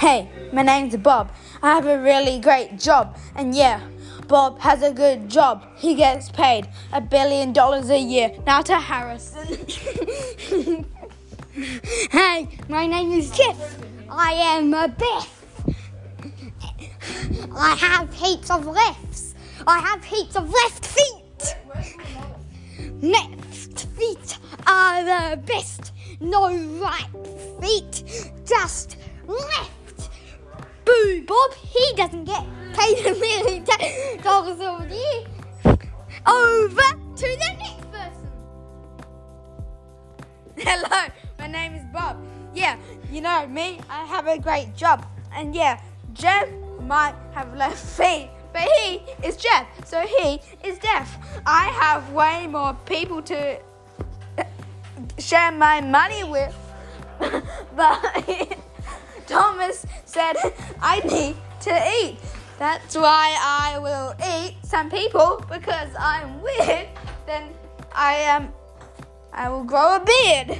Hey, my name's Bob. I have a really great job. And yeah, Bob has a good job. He gets paid a billion dollars a year. Now to Harrison. hey, my name is Jeff. I am a Beth. I have heaps of lefts. I have heaps of left feet. Left feet are the best. No right feet, just left. Bob. He doesn't get paid a million dollars a year. Over to the next person. Hello, my name is Bob. Yeah, you know me, I have a great job. And yeah, Jeff might have left feet, but he is Jeff, so he is deaf. I have way more people to share my money with, but Said I need to eat. That's why I will eat some people because I'm weird. Then I am. Um, I will grow a beard.